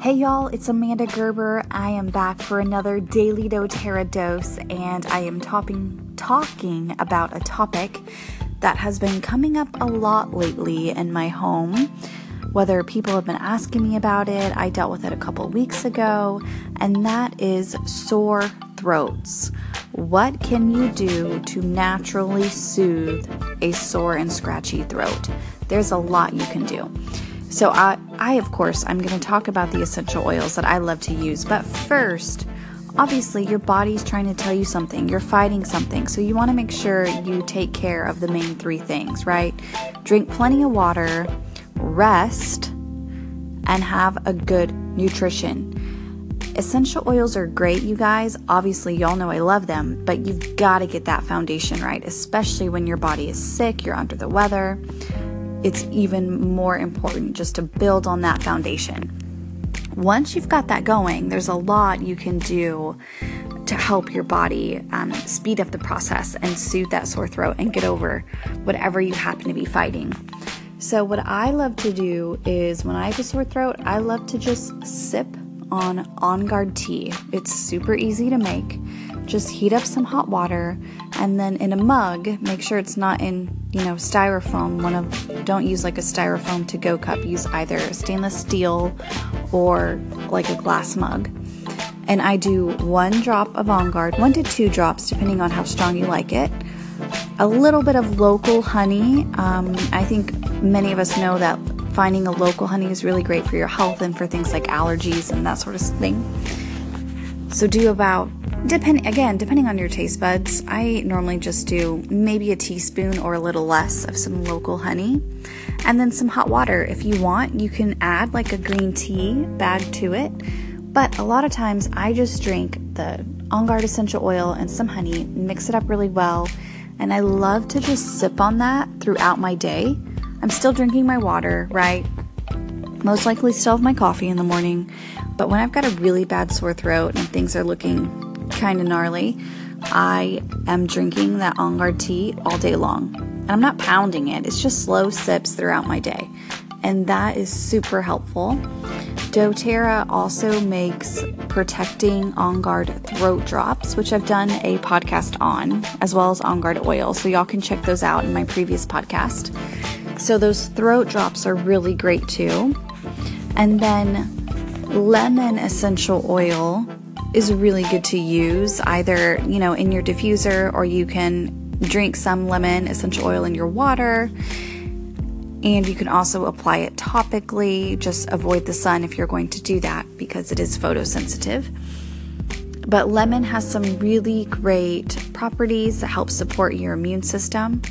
Hey y'all, it's Amanda Gerber. I am back for another Daily doTERRA dose, and I am talking talking about a topic that has been coming up a lot lately in my home. Whether people have been asking me about it, I dealt with it a couple weeks ago, and that is sore throats. What can you do to naturally soothe a sore and scratchy throat? There's a lot you can do. So, I, I of course, I'm going to talk about the essential oils that I love to use. But first, obviously, your body's trying to tell you something. You're fighting something. So, you want to make sure you take care of the main three things, right? Drink plenty of water, rest, and have a good nutrition. Essential oils are great, you guys. Obviously, y'all know I love them, but you've got to get that foundation right, especially when your body is sick, you're under the weather it's even more important just to build on that foundation. Once you've got that going, there's a lot you can do to help your body um, speed up the process and soothe that sore throat and get over whatever you happen to be fighting. So, what I love to do is when I have a sore throat, I love to just sip on On Guard tea. It's super easy to make. Just heat up some hot water and then in a mug, make sure it's not in, you know, styrofoam. One of don't use like a styrofoam to go cup. Use either stainless steel or like a glass mug. And I do one drop of On Guard, one to two drops, depending on how strong you like it. A little bit of local honey. Um, I think many of us know that finding a local honey is really great for your health and for things like allergies and that sort of thing. So do about depend again depending on your taste buds. I normally just do maybe a teaspoon or a little less of some local honey and then some hot water. If you want, you can add like a green tea bag to it. But a lot of times I just drink the On Guard essential oil and some honey, mix it up really well, and I love to just sip on that throughout my day. I'm still drinking my water, right? Most likely still have my coffee in the morning, but when I've got a really bad sore throat and things are looking kind of gnarly, I am drinking that On Guard tea all day long. And I'm not pounding it, it's just slow sips throughout my day. And that is super helpful. doTERRA also makes protecting On Guard throat drops, which I've done a podcast on, as well as On Guard oil. So y'all can check those out in my previous podcast. So those throat drops are really great too. And then lemon essential oil is really good to use either, you know, in your diffuser or you can drink some lemon essential oil in your water. And you can also apply it topically. Just avoid the sun if you're going to do that because it is photosensitive. But lemon has some really great properties that help support your immune system,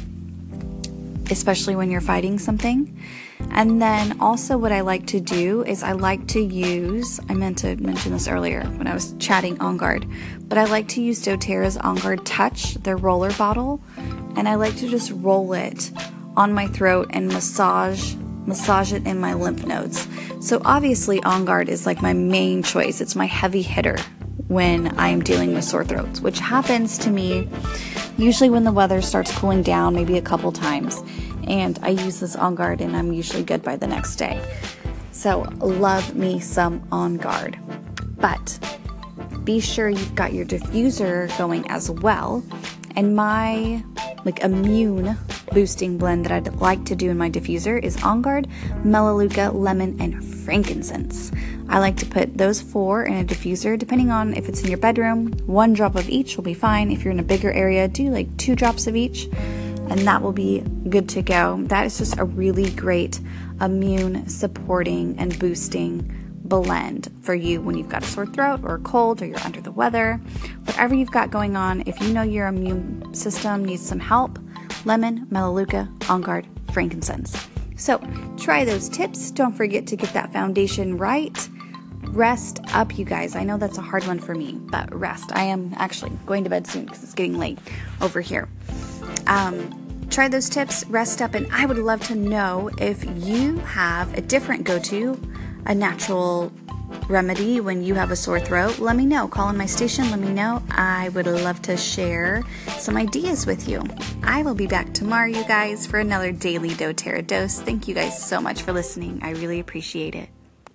especially when you're fighting something. And then also, what I like to do is I like to use, I meant to mention this earlier when I was chatting On Guard, but I like to use doTERRA's On Guard Touch, their roller bottle, and I like to just roll it on my throat and massage massage it in my lymph nodes. So obviously On Guard is like my main choice. It's my heavy hitter when I am dealing with sore throats, which happens to me usually when the weather starts cooling down, maybe a couple times and I use this on guard and I'm usually good by the next day. So, love me some on guard. But be sure you've got your diffuser going as well. And my like immune boosting blend that I'd like to do in my diffuser is On Guard, Melaleuca, Lemon, and Frankincense. I like to put those four in a diffuser, depending on if it's in your bedroom. One drop of each will be fine. If you're in a bigger area, do like two drops of each and that will be good to go. That is just a really great immune supporting and boosting blend for you when you've got a sore throat or a cold or you're under the weather. Whatever you've got going on, if you know your immune system needs some help, lemon, melaleuca, on guard, frankincense. So try those tips. Don't forget to get that foundation right. Rest up, you guys. I know that's a hard one for me, but rest. I am actually going to bed soon because it's getting late over here. Um, try those tips, rest up, and I would love to know if you have a different go to, a natural remedy when you have a sore throat. Let me know. Call in my station, let me know. I would love to share some ideas with you. I will be back tomorrow, you guys, for another daily doTERRA dose. Thank you guys so much for listening. I really appreciate it.